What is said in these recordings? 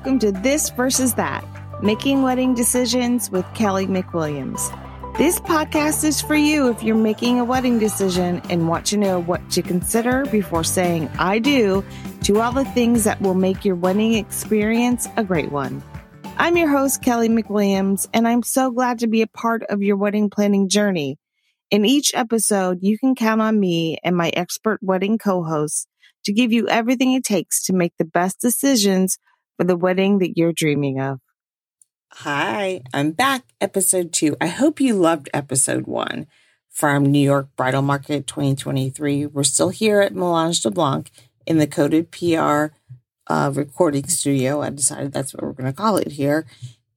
welcome to This versus That Making Wedding Decisions with Kelly McWilliams. This podcast is for you if you're making a wedding decision and want to know what to consider before saying I do to all the things that will make your wedding experience a great one. I'm your host, Kelly McWilliams, and I'm so glad to be a part of your wedding planning journey. In each episode, you can count on me and my expert wedding co hosts to give you everything it takes to make the best decisions for the wedding that you're dreaming of. Hi, I'm back, episode two. I hope you loved episode one from New York Bridal Market 2023. We're still here at Melange de Blanc in the Coded PR uh, recording studio. I decided that's what we're going to call it here.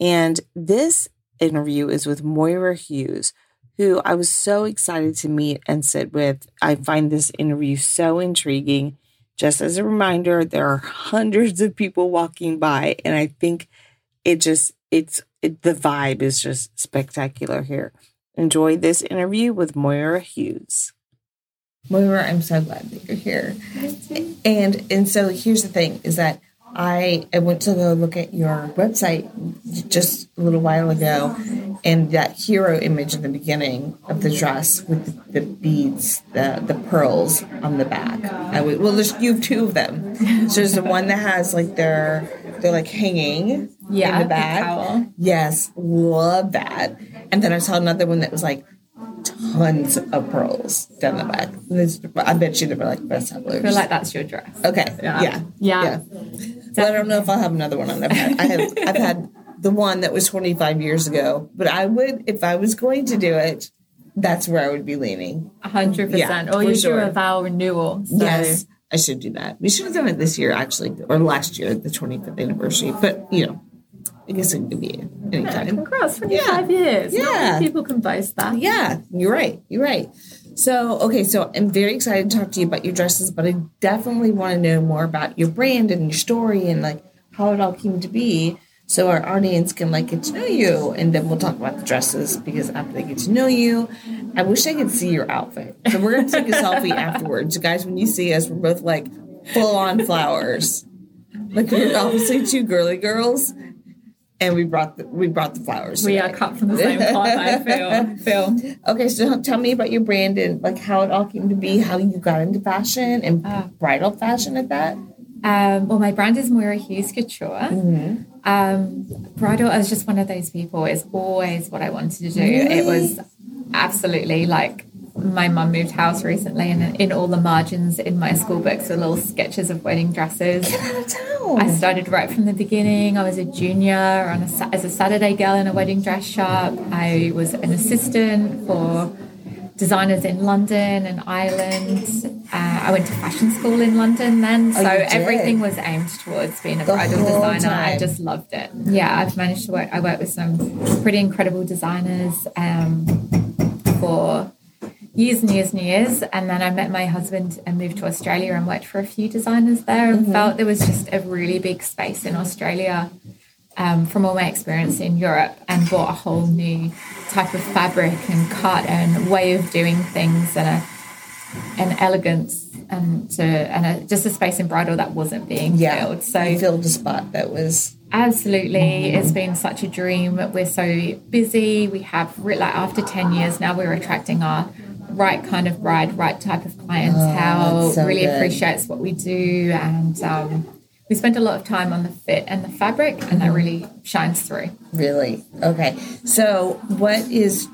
And this interview is with Moira Hughes, who I was so excited to meet and sit with. I find this interview so intriguing. Just as a reminder, there are hundreds of people walking by, and I think it just it's it, the vibe is just spectacular here. Enjoy this interview with Moira Hughes. Moira, I'm so glad that you're here. And and so here's the thing: is that I I went to go look at your website just a little while ago, and that hero image in the beginning of the dress with the, the beads, the the pearls on the back. I would, well, there's you have two of them. So there's the one that has like their they're like hanging yeah, in the back. yes, love that. And then I saw another one that was like tons of pearls down the back. I bet you they were like best sellers. I feel like that's your dress. Okay. Yeah. Yeah. yeah. yeah. Well, I don't know if I'll have another one on there. I have I've had the one that was 25 years ago, but I would if I was going to do it, that's where I would be leaning. hundred percent. Oh, you sure. do a vow renewal. So. Yes. I should do that. We should have done it this year, actually, or last year, the 25th anniversary. But you know, I guess it could be anytime. Yeah, congrats, 25 yeah. years. Yeah. people can boast that. Yeah, you're right. You're right. So, okay, so I'm very excited to talk to you about your dresses, but I definitely want to know more about your brand and your story and like how it all came to be so our audience can like get to know you and then we'll talk about the dresses because after they get to know you i wish i could see your outfit. So we're going to take a selfie afterwards. Guys when you see us we're both like full on flowers. Like we're obviously two girly girls and we brought the we brought the flowers. We are cut from the same cloth. I feel. feel. Okay, so tell me about your brand and like how it all came to be, how you got into fashion and uh, bridal fashion at that. Um, well, my brand is Moira Hughes Couture. Mm-hmm. Um, bridal is just one of those people. It's always what I wanted to do. Really? It was absolutely like my mum moved house recently, and in all the margins in my school books were little sketches of wedding dresses. I started right from the beginning. I was a junior on a, as a Saturday girl in a wedding dress shop. I was an assistant for designers in London and Ireland. Uh, I went to fashion school in London then, oh, so oh, everything was aimed towards being a the bridal designer. Time. I just loved it. Yeah, I've managed to work. I worked with some pretty incredible designers um, for years and years and years. And then I met my husband and moved to Australia and worked for a few designers there and mm-hmm. felt there was just a really big space in Australia um, from all my experience in Europe and bought a whole new type of fabric and cut and way of doing things and a an elegance and to and a, just a space in bridal that wasn't being yeah, filled. So you filled a spot that was absolutely. It's been such a dream. We're so busy. We have like after ten years now, we're attracting our right kind of bride, right type of clientele. Oh, so really good. appreciates what we do and. Um, we spend a lot of time on the fit and the fabric, and that really shines through. Really? Okay. So, what is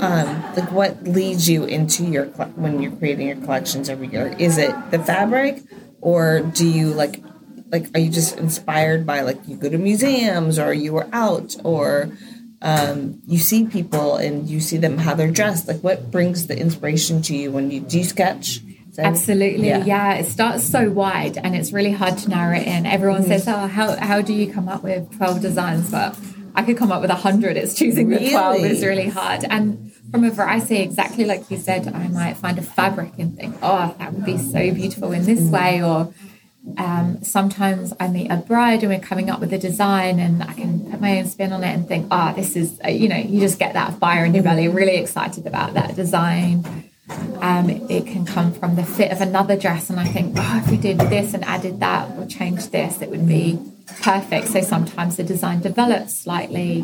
um, like what leads you into your when you're creating your collections every year? Is it the fabric, or do you like like are you just inspired by like you go to museums or you are out or um, you see people and you see them how they're dressed? Like what brings the inspiration to you when you do sketch? So, Absolutely, yeah. yeah. It starts so wide, and it's really hard to narrow it in. Everyone mm-hmm. says, "Oh, how how do you come up with twelve designs?" But I could come up with a hundred. It's choosing really? the twelve is really hard, and from a variety, exactly like you said, I might find a fabric and think, "Oh, that would be so beautiful in this mm-hmm. way," or um, sometimes I meet a bride and we're coming up with a design and I can put my own spin on it and think, oh, this is, you know, you just get that fire in your belly, really excited about that design. Um, it can come from the fit of another dress, and I think, oh, if we did this and added that or changed this, it would be perfect. So sometimes the design develops slightly.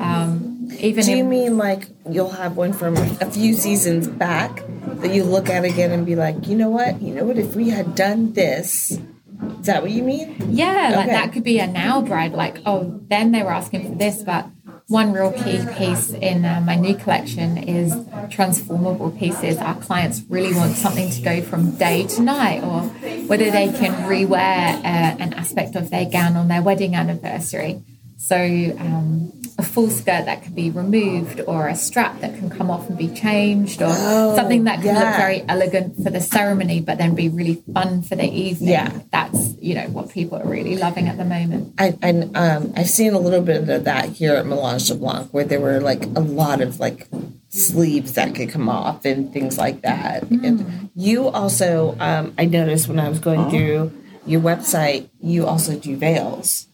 Um, even Do you in- mean like you'll have one from a few seasons back that you look at again and be like, you know what? You know what? If we had done this, is that what you mean? Yeah, like that could be a now bride. Like, oh, then they were asking for this, but one real key piece in uh, my new collection is transformable pieces. Our clients really want something to go from day to night, or whether they can rewear uh, an aspect of their gown on their wedding anniversary. So, um, a full skirt that can be removed, or a strap that can come off and be changed, or something that can yeah. look very elegant for the ceremony, but then be really fun for the evening. Yeah. That's you know what people are really loving at the moment. I, I um I've seen a little bit of that here at Melange de Blanc, where there were like a lot of like sleeves that could come off and things like that. And you also, um, I noticed when I was going through your website, you also do veils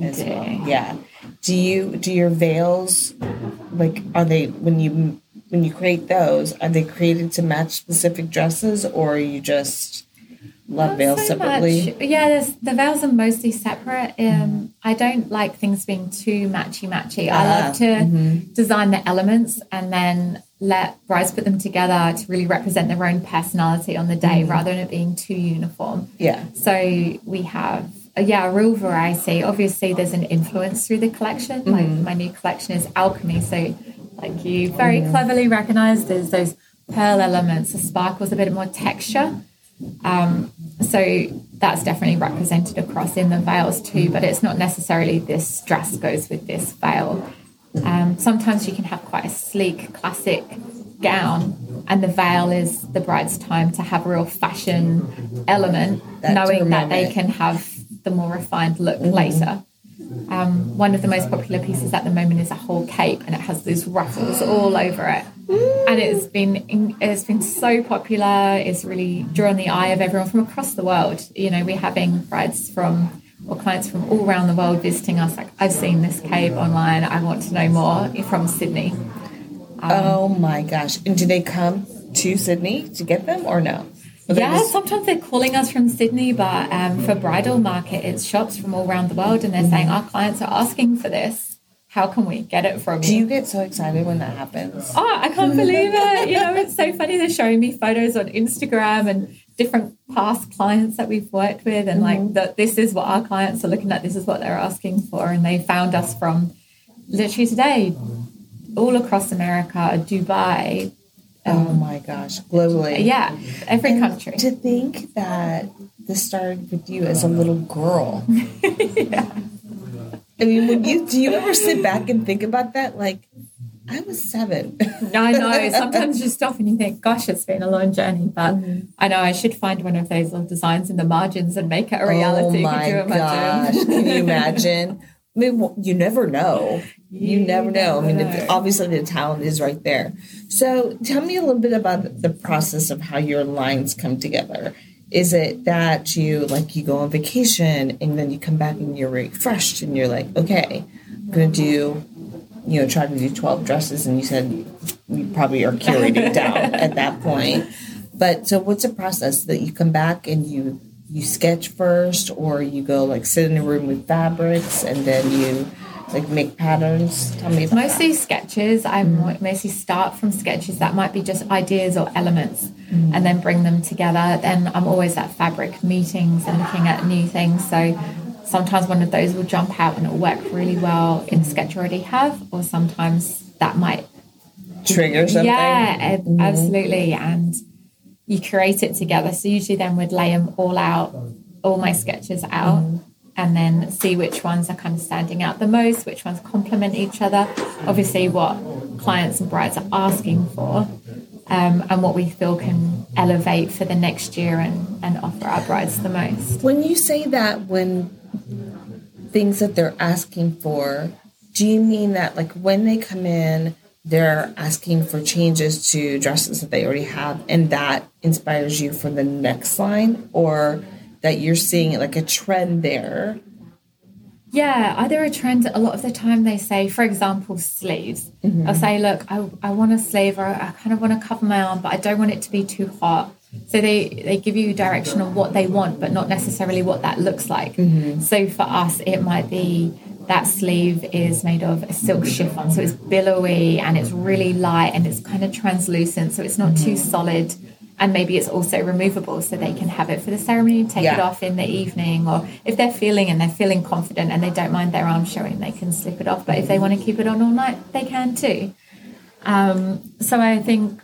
as do. well. Yeah. Do you do your veils like are they when you when you create those are they created to match specific dresses or you just love veils so separately? much. Yeah, the veils are mostly separate. Um, I don't like things being too matchy matchy. I Ah, love to design the elements and then let brides put them together to really represent their own personality on the day rather than it being too uniform. Yeah. So we have, yeah, a real variety. Obviously, there's an influence through the collection. Like my new collection is alchemy. So, like you very cleverly recognized, there's those pearl elements, the sparkles, a bit more texture. Um, so that's definitely represented across in the veils too, but it's not necessarily this dress goes with this veil. Um, sometimes you can have quite a sleek, classic gown, and the veil is the bride's time to have a real fashion element, knowing that they can have the more refined look later. Um, one of the most popular pieces at the moment is a whole cape, and it has these ruffles all over it. And it's been it's been so popular. It's really drawn the eye of everyone from across the world. You know, we're having brides from or clients from all around the world visiting us. Like, I've seen this cape online. I want to know more. From Sydney. Oh my gosh. And do they come to Sydney to get them or no? Yeah, sometimes they're calling us from Sydney, but um, for bridal market, it's shops from all around the world, and they're saying our clients are asking for this. How can we get it from you? do you get so excited when that happens? Oh, I can't believe it. You know, it's so funny. They're showing me photos on Instagram and different past clients that we've worked with. And like, that this is what our clients are looking at. This is what they're asking for. And they found us from literally today, all across America, Dubai. Oh um, my gosh. Globally. Yeah, every And country. To think that this started with you as a little girl. yeah. I mean, when you do you ever sit back and think about that? Like, I was seven. No, I know. Sometimes you stop and you think, gosh, it's been a long journey. But mm-hmm. I know I should find one of those little designs in the margins and make it a reality. Oh my gosh! Can you imagine? I mean, you never know. You, You never know. I mean, never know. obviously the talent is right there. So, tell me a little bit about the process of how your lines come together. Is it that you like you go on vacation and then you come back and you're refreshed and you're like, okay, I'm gonna do, you know, try to do twelve dresses, and you said you probably are curating down at that point. But so, what's the process that you come back and you you sketch first, or you go like sit in a room with fabrics and then you like make patterns? Tell me Mostly sketches. I mm. mo- mostly start from sketches that might be just ideas or elements mm. and then bring them together. Then I'm always at fabric meetings and looking at new things. So sometimes one of those will jump out and it'll work really well in a sketch I already have, or sometimes that might trigger something. Yeah, ab- mm-hmm. absolutely. And you create it together. So usually then we'd lay them all out, all my sketches out, and then see which ones are kind of standing out the most, which ones complement each other. Obviously, what clients and brides are asking for. Um, and what we feel can elevate for the next year and, and offer our brides the most. When you say that, when things that they're asking for, do you mean that like when they come in, they're asking for changes to dresses that they already have, and that inspires you for the next line, or that you're seeing like a trend there? Yeah, either a trend. A lot of the time, they say, for example, sleeves. Mm-hmm. I'll say, look, I, I want a sleeve, or I kind of want to cover my arm, but I don't want it to be too hot. So they they give you direction on what they want, but not necessarily what that looks like. Mm-hmm. So for us, it might be that sleeve is made of a silk chiffon, so it's billowy and it's really light and it's kind of translucent, so it's not too solid. And maybe it's also removable, so they can have it for the ceremony, take it off in the evening, or if they're feeling and they're feeling confident and they don't mind their arm showing, they can slip it off. But if they want to keep it on all night, they can too. Um, so I think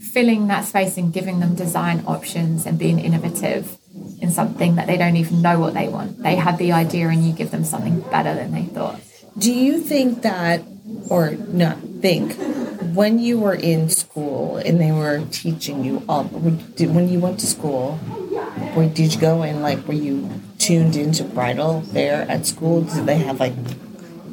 filling that space and giving them design options and being innovative in something that they don't even know what they want. They have the idea and you give them something better than they thought. Do you think that, or not think, when you were in school and they were teaching you all, when you went to school, did you go and like were you tuned into bridal there at school? Did they have like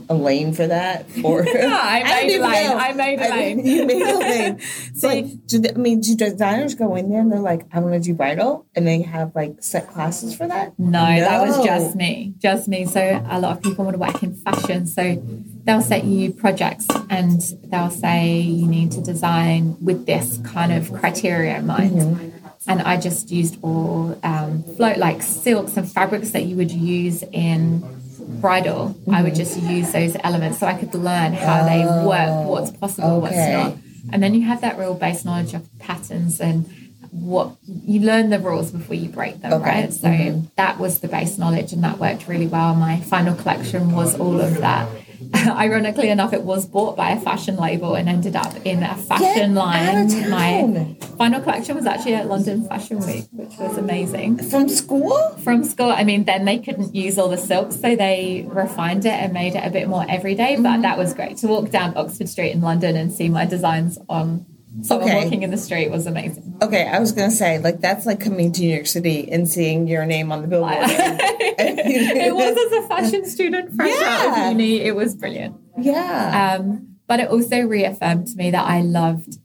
a lane for that? Or I made a lane. know. I made a lane. You made a lane. So like, do they, I mean, do designers go in there and they're like, I want to do bridal, and they have like set classes for that? No, that was just me. Just me. So a lot of people want to work in fashion. So they'll set you projects and they'll say you need to design with this kind of criteria in mind. And I just used all um, float like silks and fabrics that you would use in bridal. I would just use those elements so I could learn how they ah, work, what's possible, what's not. And then you have that real base knowledge of patterns and what you learn the rules before you break them, Okay. right? So mm-hmm. that was the base knowledge and that worked really well. My final collection was all of that. Ironically enough, it was bought by a fashion label and ended up in a fashion Get line. My final collection was actually at London Fashion Week, which was amazing From school? from school. I mean, then they couldn't use all the silks, so they refined it and made it a bit more everyday. But Mm-hmm. that was great to walk down Oxford Street in London and see my designs on someone Okay. walking in the street was amazing. Okay, I was gonna say like that's like coming to New York City and seeing your name on the billboard. it was as a fashion student fresh out Yeah. of uni. It was brilliant. yeah. Um, but it also reaffirmed to me that I loved,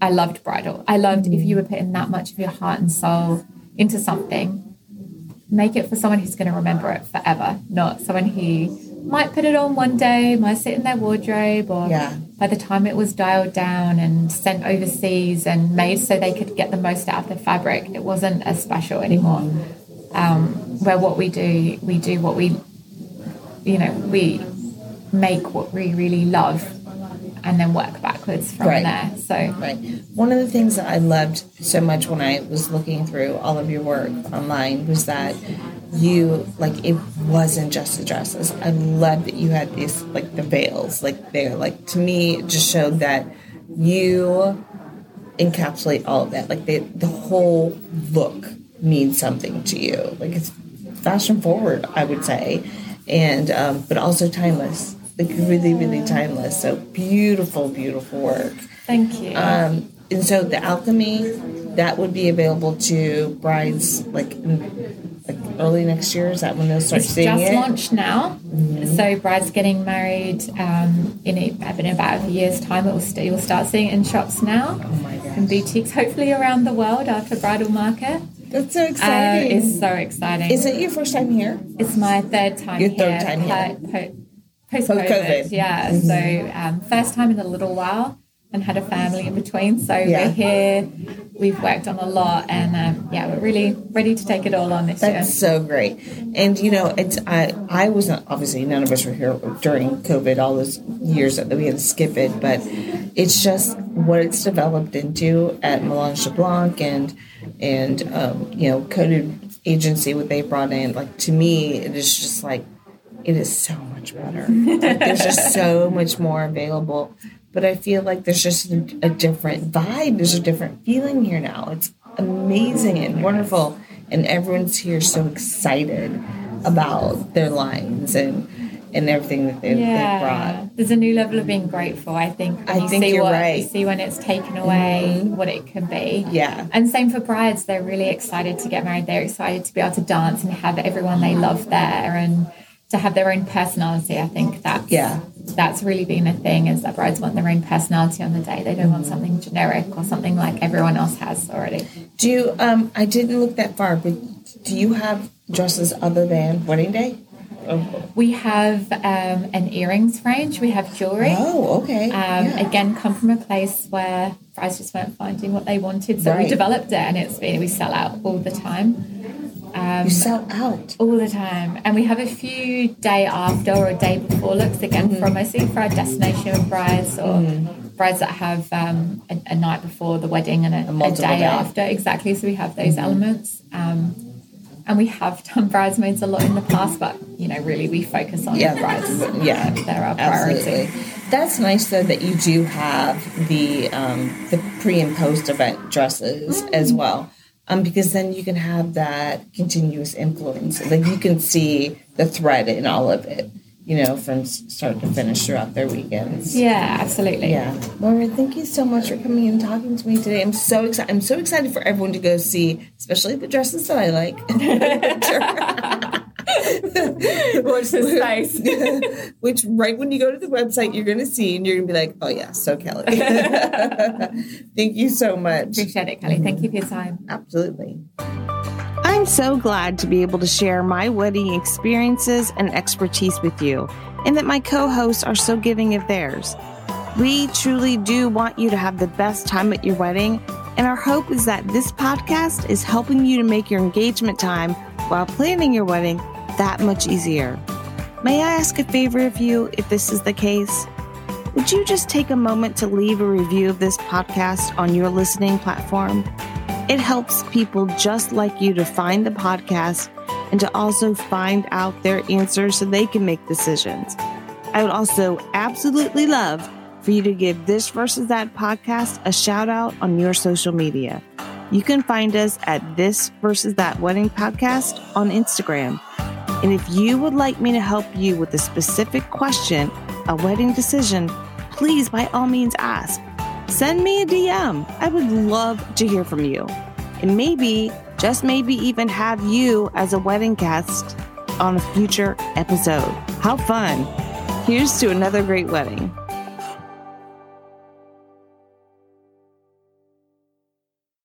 I loved bridal. I loved if you were putting that much of your heart and soul into something, make it for someone who's going to remember it forever, not someone who might put it on one day, might sit in their wardrobe, or Yeah. by the time it was dialed down and sent overseas and made so they could get the most out of the fabric, it wasn't as special anymore. Um, where what we do, we do what we, you know, we make what we really love and then work backwards from Right. there. So Right. One of the things that I loved so much when I was looking through all of your work online was that you like it wasn't just the dresses. I love that you had these like the veils like there. Like to me it just showed that you encapsulate all of that. Like the the whole look means something to you. Like it's fashion forward, I would say. And um, but also timeless. Like really, really timeless. So beautiful, beautiful work. thank you. Um, and so the alchemy that would be available to brides like in, like early next year. Is that when they'll start it's seeing just it? launched now. So bride's getting married um, in, a, in about a year's time. It will st- you'll start seeing it in shops now. Oh my In gosh, boutiques, hopefully around the world after bridal market. That's so Uh, exciting! it's so exciting. Is it your first time here? It's my third time Your here. third time here. po- po- Post. COVID, yeah. So um, first time in a little while, and had a family in between. So Yeah. we're here. We've worked on a lot, and um, yeah, we're really ready to take it all on this year. That's so great. And you know, it's I I wasn't obviously none of us were here during COVID, all those years that we had to skip it, but it's just what it's developed into at Melange Blanc and and um, you know, coded agency what they brought in. Like to me, it is just like it is so much better. Like, there's just so much more available. But I feel like there's just a, a different vibe. There's a different feeling here now. It's amazing and wonderful, and everyone's here so excited about their lines and and everything that they, they brought. There's a new level of being grateful. I think. When I you think see you're what, right. Mm-hmm. You see when it's taken away, what it can be. Yeah. And same for brides. They're really excited to get married. They're excited to be able to dance and have everyone they love there and to have their own personality. I think that's Yeah. That's really been a thing is that brides want their own personality on the day. They don't want something generic or something like everyone else has already. Do you? Um, I didn't look that far, but do you have dresses other than wedding day? Oh, We have um, an earrings range. We have jewelry. oh okay. Um, Yeah. Again, come from a place where brides just weren't finding what they wanted, so Right. we developed it, and it's been we sell out all the time. You sell out. all the time. And we have a few day after or a day before looks again Mm-hmm. for mostly for our destination brides or brides that have um, a, a night before the wedding and a, a, multiple day day. after. Exactly. So we have those Mm-hmm. elements. Um, and we have done bridesmaids a lot in the past, but you know, really we focus on Yeah, brides. yeah, they're our priority. Absolutely. That's nice though that you do have the um, the pre and post event dresses as well. Um, because then you can have that continuous influence. Like you can see the thread in all of it, you know, from start to finish throughout their weekends. Yeah, absolutely. Yeah. Moira, thank you so much for coming and talking to me today. I'm so excited. I'm so excited for everyone to go see, especially the dresses that I like. Watch this space. Which right when you go to the website, you're going to see, and you're going to be like, "Oh yeah, so Kelly." Thank you so much. Appreciate it, Kelly. Thank you for your time. Absolutely. I'm so glad to be able to share my wedding experiences and expertise with you, and that my co hosts are so giving of theirs. We truly do want you to have the best time at your wedding, and our hope is that this podcast is helping you to make your engagement time while planning your wedding that much easier. May I ask a favor of you if this is the case? Would you just take a moment to leave a review of this podcast on your listening platform? It helps people just like you to find the podcast and to also find out their answers so they can make decisions. I would also absolutely love for you to give this versus that podcast a shout out on your social media. You can find us at this versus that wedding podcast on Instagram. And if you would like me to help you with a specific question, a wedding decision, please by all means ask. Send me a DM. I would love to hear from you. And maybe, just maybe, even have you as a wedding guest on a future episode. How fun! Here's to another great wedding.